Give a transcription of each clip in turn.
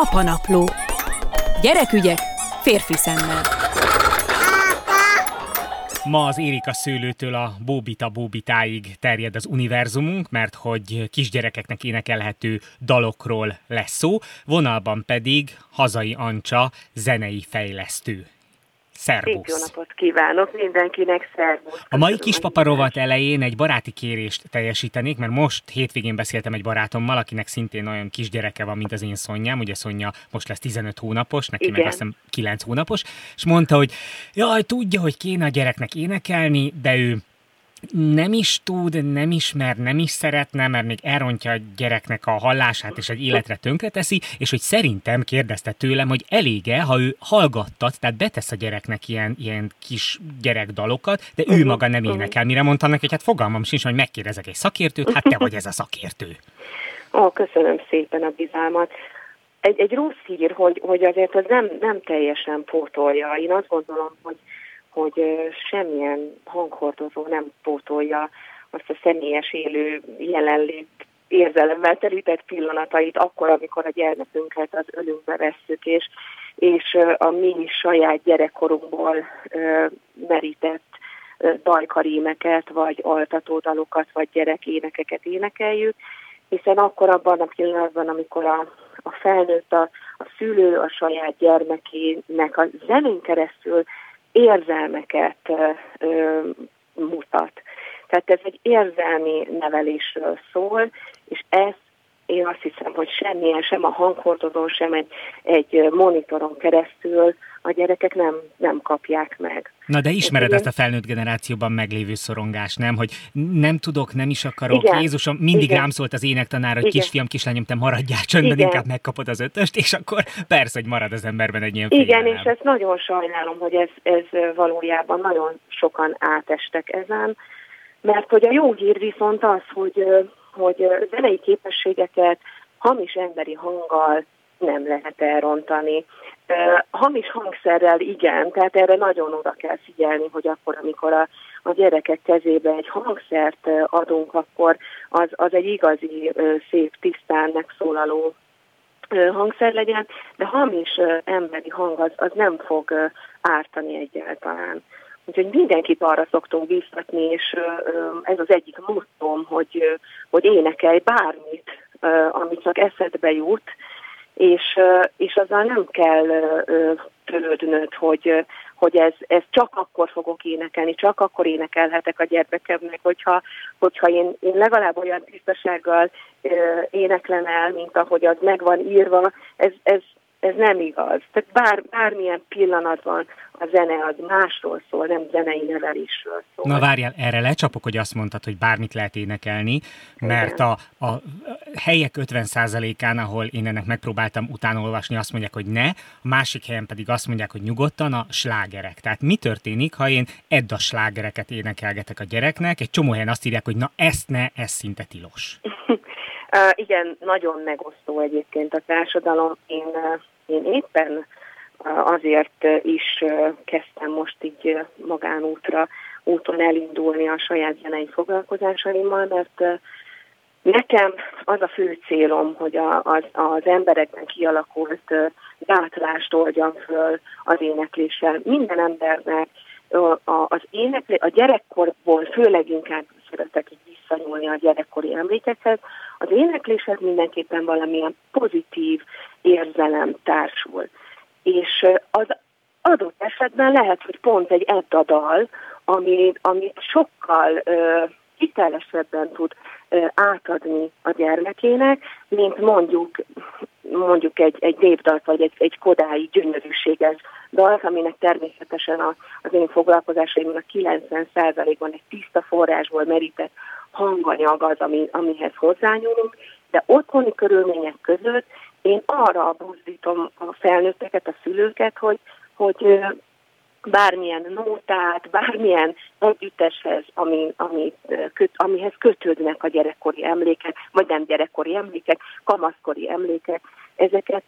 Apanapló. Gyerekügyek férfi szemmel. Ma az Érika szőlőtől a Bóbita Bóbitáig terjed az univerzumunk, mert hogy kisgyerekeknek énekelhető dalokról lesz szó, vonalban pedig Hazai Ancsa zenei fejlesztő. Szervusz! Szép jó napot kívánok mindenkinek, szervusz! A mai kispaparovat elején egy baráti kérést teljesítenék, mert most hétvégén beszéltem egy barátommal, akinek szintén olyan kisgyereke van, mint az én Szonyám, ugye Szonya most lesz 15 hónapos, neki Igen. meg azt hiszem 9 hónapos, és mondta, hogy jaj, tudja, hogy kéne a gyereknek énekelni, de ő nem is tud, nem ismer, nem is szeretne, mert még elrontja a gyereknek a hallását, és egy életre tönkreteszi, és hogy szerintem kérdezte tőlem, hogy elége, ha ő hallgattat, tehát betesz a gyereknek ilyen, ilyen kis gyerekdalokat, de ő maga nem énekel. Mire mondtam neki, hogy hát fogalmam sincs, hogy megkérdezek egy szakértőt, hát te vagy ez a szakértő. Ó, köszönöm szépen a bizalmat. Egy, egy rossz hír, hogy, hogy azért az nem, nem teljesen pótolja. Én azt gondolom, hogy hogy semmilyen hanghordozó nem pótolja azt a személyes élő jelenlét érzelemmel terített pillanatait, akkor, amikor a gyermekünket az ölünkbe vesszük, és, és a mi saját gyerekkorunkból merített dajkarímeket, vagy altatódalokat, vagy gyerekénekeket énekeljük, hiszen akkor abban a pillanatban, amikor a, a felnőtt, a, a szülő a saját gyermekének a zenén keresztül érzelmeket ö, mutat. Tehát ez egy érzelmi nevelésről szól, és ez én azt hiszem, hogy semmilyen, sem a hanghordozón, sem egy, egy monitoron keresztül a gyerekek nem, nem kapják meg. Na de ismered ezt a felnőtt generációban meglévő szorongást, nem? Hogy nem tudok, nem is akarok, Igen. Jézusom, mindig Igen. rám szólt az énektanár, hogy Igen. kisfiam, kislányom, te maradjál csöndben, Igen. inkább megkapod az ötöst, és akkor persze, hogy marad az emberben egy ilyen Igen, és ezt nagyon sajnálom, hogy ez, ez valójában nagyon sokan átestek ezen, mert hogy a jó hír viszont az, hogy, hogy zenei képességeket hamis emberi hanggal nem lehet elrontani. Hamis hangszerrel igen, tehát erre nagyon oda kell figyelni, hogy akkor, amikor a, a gyerekek kezébe egy hangszert adunk, akkor az, az egy igazi, szép, tisztán megszólaló hangszer legyen, de hamis emberi hang az, az nem fog ártani egyáltalán. Úgyhogy mindenkit arra szoktunk bíztatni, és ez az egyik mottom, hogy, hogy énekelj bármit, ami csak eszedbe jut, és, és azzal nem kell törődnöd, hogy, hogy ez, ez csak akkor fogok énekelni, csak akkor énekelhetek a gyermekemnek, hogyha, hogyha én, én legalább olyan tisztasággal éneklem el, mint ahogy az meg van írva, ez, ez, ez nem igaz. Tehát bár, bármilyen pillanatban a zene az másról szól, nem zenei nevelésről szól. Na várjál, erre lecsapok, hogy azt mondtad, hogy bármit lehet énekelni, mert a, a helyek 50%-án, ahol én ennek megpróbáltam utána olvasni, azt mondják, hogy ne, a másik helyen pedig azt mondják, hogy nyugodtan a slágerek. Tehát mi történik, ha én Edda slágereket énekelgetek a gyereknek, egy csomó helyen azt írják, hogy na ezt ne, ez szinte tilos. Igen, nagyon megosztó egyébként a társadalom. Én, én éppen azért is kezdtem most így magánútra, úton elindulni a saját zenei foglalkozásaimmal, mert nekem az a fő célom, hogy a, az, az emberekben kialakult gátlást oldjam föl az énekléssel. Minden embernek az éneklé, a gyerekkorból főleg inkább szeretek így visszanyúlni a gyerekkori emlékekhez, az énekléshez mindenképpen valamilyen pozitív érzelem társul. És az adott esetben lehet, hogy pont egy Edda dal, ami, ami sokkal uh, hitelesebben tud uh, átadni a gyermekének, mint mondjuk mondjuk egy, egy népdalt, vagy egy, egy kodái gyönyörűséges dalt, aminek természetesen a, az én foglalkozásaimnak a 90%-ban egy tiszta forrásból merített hanganyag az, ami, amihez hozzányúlunk, de otthoni körülmények között én arra buzdítom a felnőtteket, a szülőket, hogy, hogy bármilyen nótát, bármilyen együtteshez, ami, ami, köt, amihez kötődnek a gyerekkori emlékek, vagy nem gyerekkori emlékek, kamaszkori emlékek, ezeket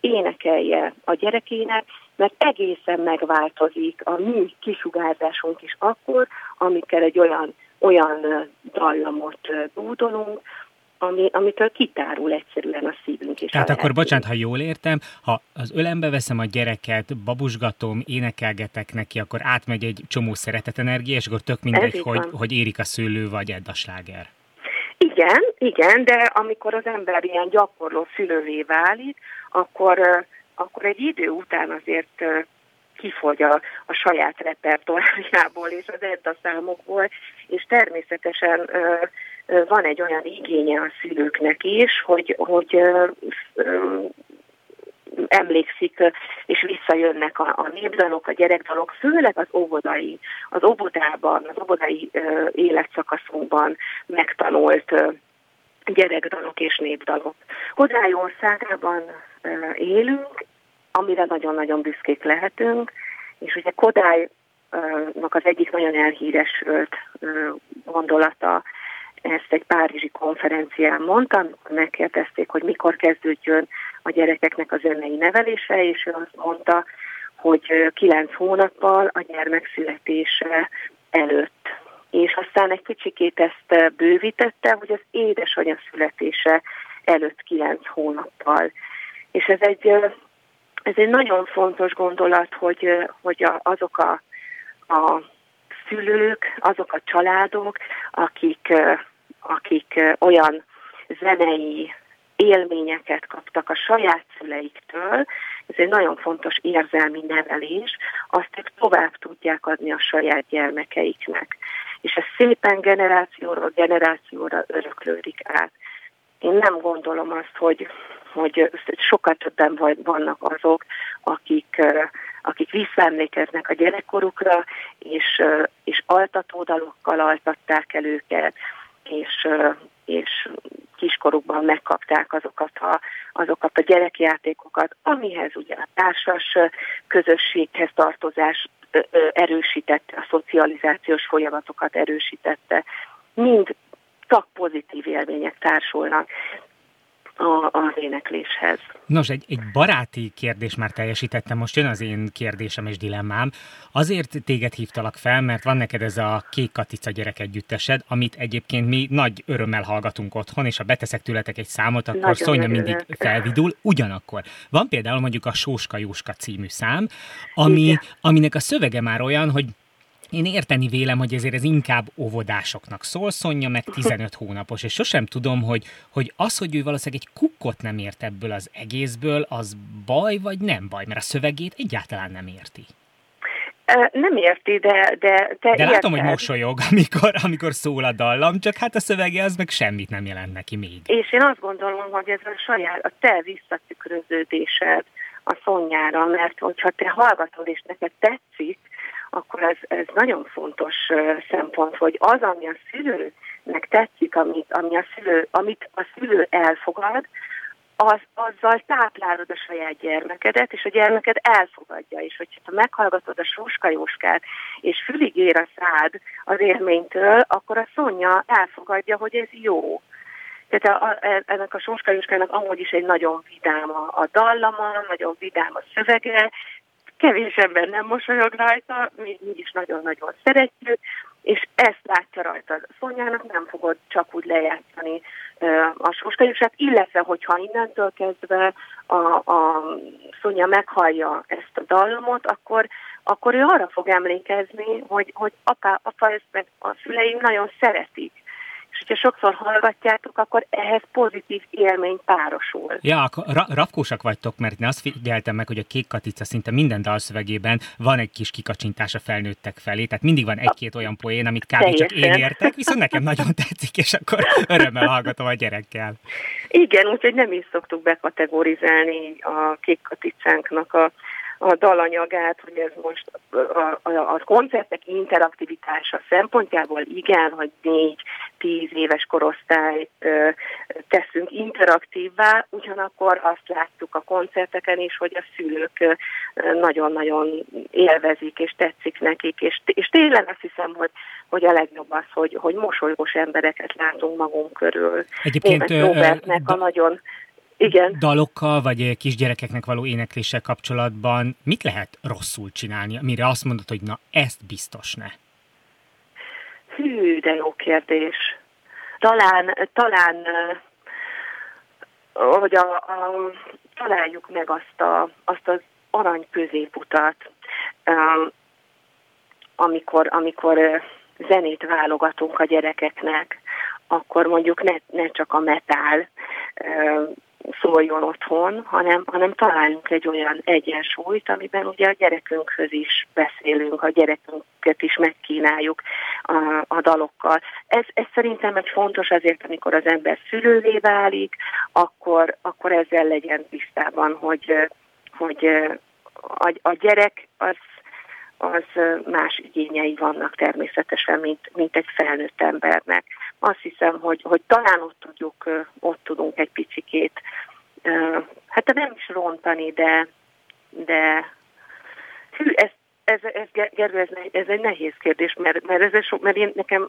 énekelje a gyerekének, mert egészen megváltozik a mi kisugárzásunk is akkor, amikor egy olyan, olyan dallamot búdolunk, ami, amitől kitárul egyszerűen a szívünk is. Tehát akkor bocsánat, ha jól értem, ha az ölembe veszem a gyereket, babusgatom, énekelgetek neki, akkor átmegy egy csomó szeretetenergia, és akkor tök mindegy, hogy, hogy érik a szőlő vagy edd a sláger. Igen, igen, de amikor az ember ilyen gyakorló szülővé válik, akkor, akkor egy idő után azért kifogy a, a saját repertoárjából és az edda számokból, és természetesen van egy olyan igénye a szülőknek is, hogy, hogy emlékszik, és visszajönnek a, a népdalok, a gyerekdalok, főleg az óvodai, az óvodában, az óvodai uh, életszakaszunkban megtanult uh, gyerekdalok és népdalok. Kodály országában élünk, amire nagyon-nagyon büszkék lehetünk, és ugye Kodálynak az egyik nagyon elhíresült gondolata ezt egy párizsi konferencián mondtam, megkérdezték, hogy mikor kezdődjön a gyerekeknek a zenei nevelése, és ő azt mondta, hogy kilenc hónappal a gyermek születése előtt. És aztán egy kicsikét ezt bővítette, hogy az édesanyja születése előtt kilenc hónappal. És ez egy, ez egy nagyon fontos gondolat, hogy, hogy azok a, a szülők, azok a családok, akik akik olyan zenei élményeket kaptak a saját szüleiktől, ez egy nagyon fontos érzelmi nevelés, azt ők tovább tudják adni a saját gyermekeiknek. És ez szépen generációról generációra öröklődik át. Én nem gondolom azt, hogy, hogy sokkal többen vannak azok, akik, akik visszaemlékeznek a gyerekkorukra, és, és altatódalokkal altatták el őket, és, és kiskorukban megkapták azokat a, azokat a gyerekjátékokat, amihez ugye a társas közösséghez tartozás erősítette, a szocializációs folyamatokat erősítette. Mind csak pozitív élmények társulnak a, az énekléshez. Nos, egy, egy baráti kérdés már teljesítettem, most jön az én kérdésem és dilemmám. Azért téged hívtalak fel, mert van neked ez a Kék Katica gyerek együttesed, amit egyébként mi nagy örömmel hallgatunk otthon, és ha beteszek tőletek egy számot, akkor Nagyon Szonya mindig felvidul. Ugyanakkor van például mondjuk a Sóska Jóska című szám, ami, aminek a szövege már olyan, hogy én érteni vélem, hogy ezért ez inkább óvodásoknak szól, Szonya meg 15 hónapos, és sosem tudom, hogy, hogy az, hogy ő valószínűleg egy kukkot nem ért ebből az egészből, az baj vagy nem baj, mert a szövegét egyáltalán nem érti. Nem érti, de, de te De látom, hogy mosolyog, amikor, amikor szól a dallam, csak hát a szövege az meg semmit nem jelent neki még. És én azt gondolom, hogy ez a saját, a te visszatükröződésed a szonyára, mert hogyha te hallgatod és neked tetszik, akkor ez, ez nagyon fontos szempont, hogy az, ami a szülőnek tetszik, amit, ami a szülő, amit a szülő elfogad, az, azzal táplálod a saját gyermekedet, és a gyermeked elfogadja. És hogyha meghallgatod a Jóskát, és fülig ér a szád az élménytől, akkor a Szonya elfogadja, hogy ez jó. Tehát a, a, ennek a Jóskának amúgy is egy nagyon vidám a, a dallama, nagyon vidám a szövege, kevés ember nem mosolyog rajta, mi, mi is nagyon-nagyon szeretjük, és ezt látja rajta. Szonyának nem fogod csak úgy lejátszani a sóskajusát, illetve hogyha innentől kezdve a, a Szonya meghallja ezt a dallamot, akkor, akkor ő arra fog emlékezni, hogy, hogy apa, apa ezt meg a szüleim nagyon szeretik hogyha sokszor hallgatjátok, akkor ehhez pozitív élmény párosul. Ja, ra- rafkósak vagytok, mert én azt figyeltem meg, hogy a Kék Katica szinte minden dalszövegében van egy kis kikacsintás a felnőttek felé, tehát mindig van egy-két olyan poén, amit kb. csak én értek, viszont nekem nagyon tetszik, és akkor örömmel hallgatom a gyerekkel. Igen, úgyhogy nem is szoktuk bekategorizálni a Kék Katicánknak a a dalanyagát, hogy ez most a, a, a koncertek interaktivitása szempontjából igen, hogy négy-tíz éves korosztályt ö, teszünk interaktívvá, ugyanakkor azt láttuk a koncerteken is, hogy a szülők nagyon-nagyon élvezik és tetszik nekik, és, és tényleg azt hiszem, hogy, hogy a legjobb az, hogy, hogy mosolygós embereket látunk magunk körül. Egyébként Német Robertnek a nagyon igen. dalokkal, vagy kisgyerekeknek való énekléssel kapcsolatban mit lehet rosszul csinálni, mire azt mondod, hogy na, ezt biztos ne? Hű, de jó kérdés. Talán, talán hogy a, a, találjuk meg azt, a, azt az arany középutat, amikor, amikor zenét válogatunk a gyerekeknek, akkor mondjuk ne, ne csak a metál szóljon otthon, hanem, hanem találjunk egy olyan egyensúlyt, amiben ugye a gyerekünkhöz is beszélünk, a gyerekünket is megkínáljuk a, a dalokkal. Ez, ez szerintem egy fontos azért, amikor az ember szülővé válik, akkor, akkor ezzel legyen tisztában, hogy, hogy a, a gyerek az az más igényei vannak természetesen, mint, mint egy felnőtt embernek. Azt hiszem, hogy, hogy talán ott tudjuk, ott tudunk egy picikét, hát nem is rontani, de, de hű, ez, ez, ez, Gergő, ez, ez egy nehéz kérdés, mert, mert, ez sok, mert én, nekem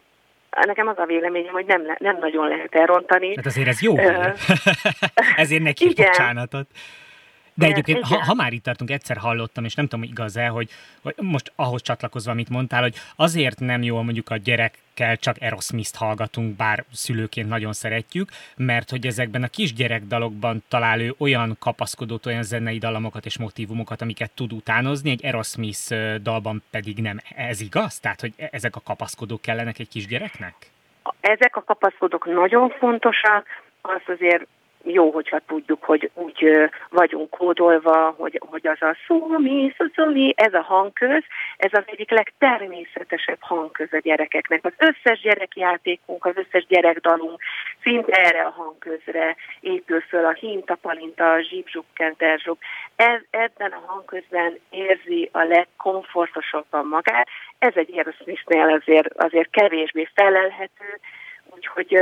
nekem az a véleményem, hogy nem, nem nagyon lehet elrontani. Hát azért ez jó. Ezért neki bocsánatot. De egyébként, ha, ha már itt tartunk, egyszer hallottam, és nem tudom, igaz-e, hogy, hogy most ahhoz csatlakozva, amit mondtál, hogy azért nem jó mondjuk a gyerekkel csak Aerosmith-t hallgatunk, bár szülőként nagyon szeretjük, mert hogy ezekben a kisgyerekdalokban talál ő olyan kapaszkodót, olyan zenei dalamokat és motivumokat, amiket tud utánozni, egy Aerosmith dalban pedig nem. Ez igaz? Tehát, hogy e-, ezek a kapaszkodók kellenek egy kisgyereknek? Ezek a kapaszkodók nagyon fontosak, azt azért jó, hogyha tudjuk, hogy úgy vagyunk kódolva, hogy, hogy az a szómi, szómi, ez a hangköz, ez az egyik legtermészetesebb hangköz a gyerekeknek. Az összes gyerekjátékunk, az összes gyerekdalunk szinte erre a hangközre épül föl, a hinta, palinta, a zsípzsuk, kenterzsuk. Ez, ebben a hangközben érzi a legkomfortosabban magát. Ez egy Aerosmithnél azért, azért kevésbé felelhető, úgyhogy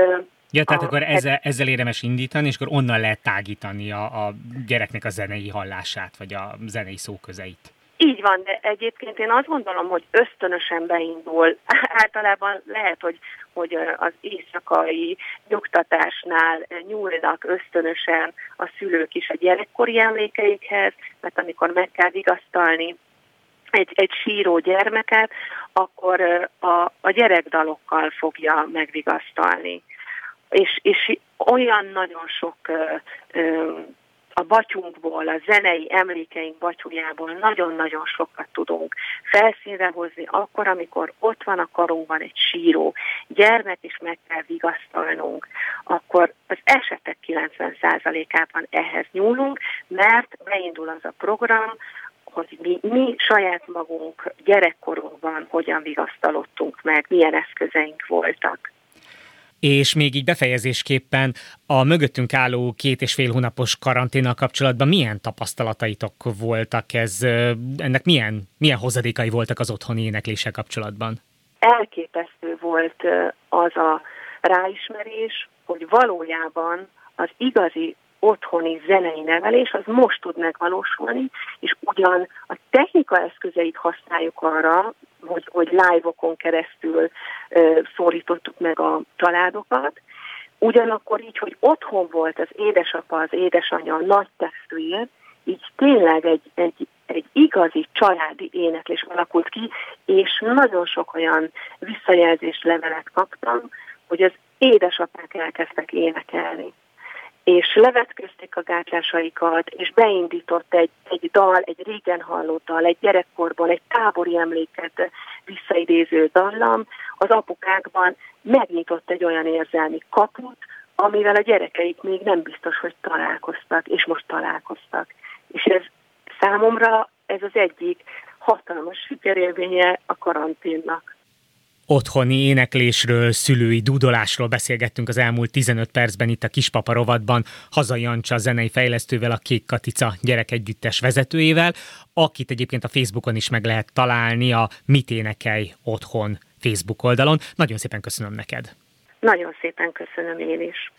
Ja, tehát a, akkor ezzel, ezzel érdemes indítani, és akkor onnan lehet tágítani a, a gyereknek a zenei hallását, vagy a zenei szóközeit. Így van, de egyébként én azt gondolom, hogy ösztönösen beindul. Általában lehet, hogy, hogy az éjszakai nyugtatásnál nyúlnak ösztönösen a szülők is a gyerekkori emlékeikhez, mert amikor meg kell vigasztalni egy, egy síró gyermeket, akkor a, a gyerekdalokkal fogja megvigasztalni és, és olyan nagyon sok a batyunkból, a zenei emlékeink batyujából nagyon-nagyon sokat tudunk felszínre hozni, akkor, amikor ott van a karunkban egy síró gyermek, és meg kell vigasztalnunk, akkor az esetek 90%-ában ehhez nyúlunk, mert beindul az a program, hogy mi, mi saját magunk gyerekkorunkban hogyan vigasztalottunk meg, milyen eszközeink voltak. És még így befejezésképpen a mögöttünk álló két és fél hónapos karanténnal kapcsolatban milyen tapasztalataitok voltak? Ez, ennek milyen, milyen hozadékai voltak az otthoni énekléssel kapcsolatban? Elképesztő volt az a ráismerés, hogy valójában az igazi otthoni zenei nevelés, az most tud megvalósulni, és ugyan a technika eszközeit használjuk arra, hogy, hogy live-okon keresztül ö, szólítottuk meg a családokat, ugyanakkor így, hogy otthon volt az édesapa, az édesanyja, a nagy testvér, így tényleg egy, egy, egy igazi családi éneklés alakult ki, és nagyon sok olyan visszajelzés levelet kaptam, hogy az édesapák elkezdtek énekelni és levetközték a gátlásaikat, és beindított egy, egy dal, egy régen hallott dal, egy gyerekkorban, egy tábori emléket visszaidéző dallam, az apukákban megnyitott egy olyan érzelmi kaput, amivel a gyerekeik még nem biztos, hogy találkoztak, és most találkoztak. És ez számomra ez az egyik hatalmas sikerélménye a karanténnak otthoni éneklésről, szülői dudolásról beszélgettünk az elmúlt 15 percben itt a Kispapa rovatban Hazai Jancsa zenei fejlesztővel, a Kék Katica gyerekegyüttes vezetőjével, akit egyébként a Facebookon is meg lehet találni a Mit énekelj otthon Facebook oldalon. Nagyon szépen köszönöm neked! Nagyon szépen köszönöm én is.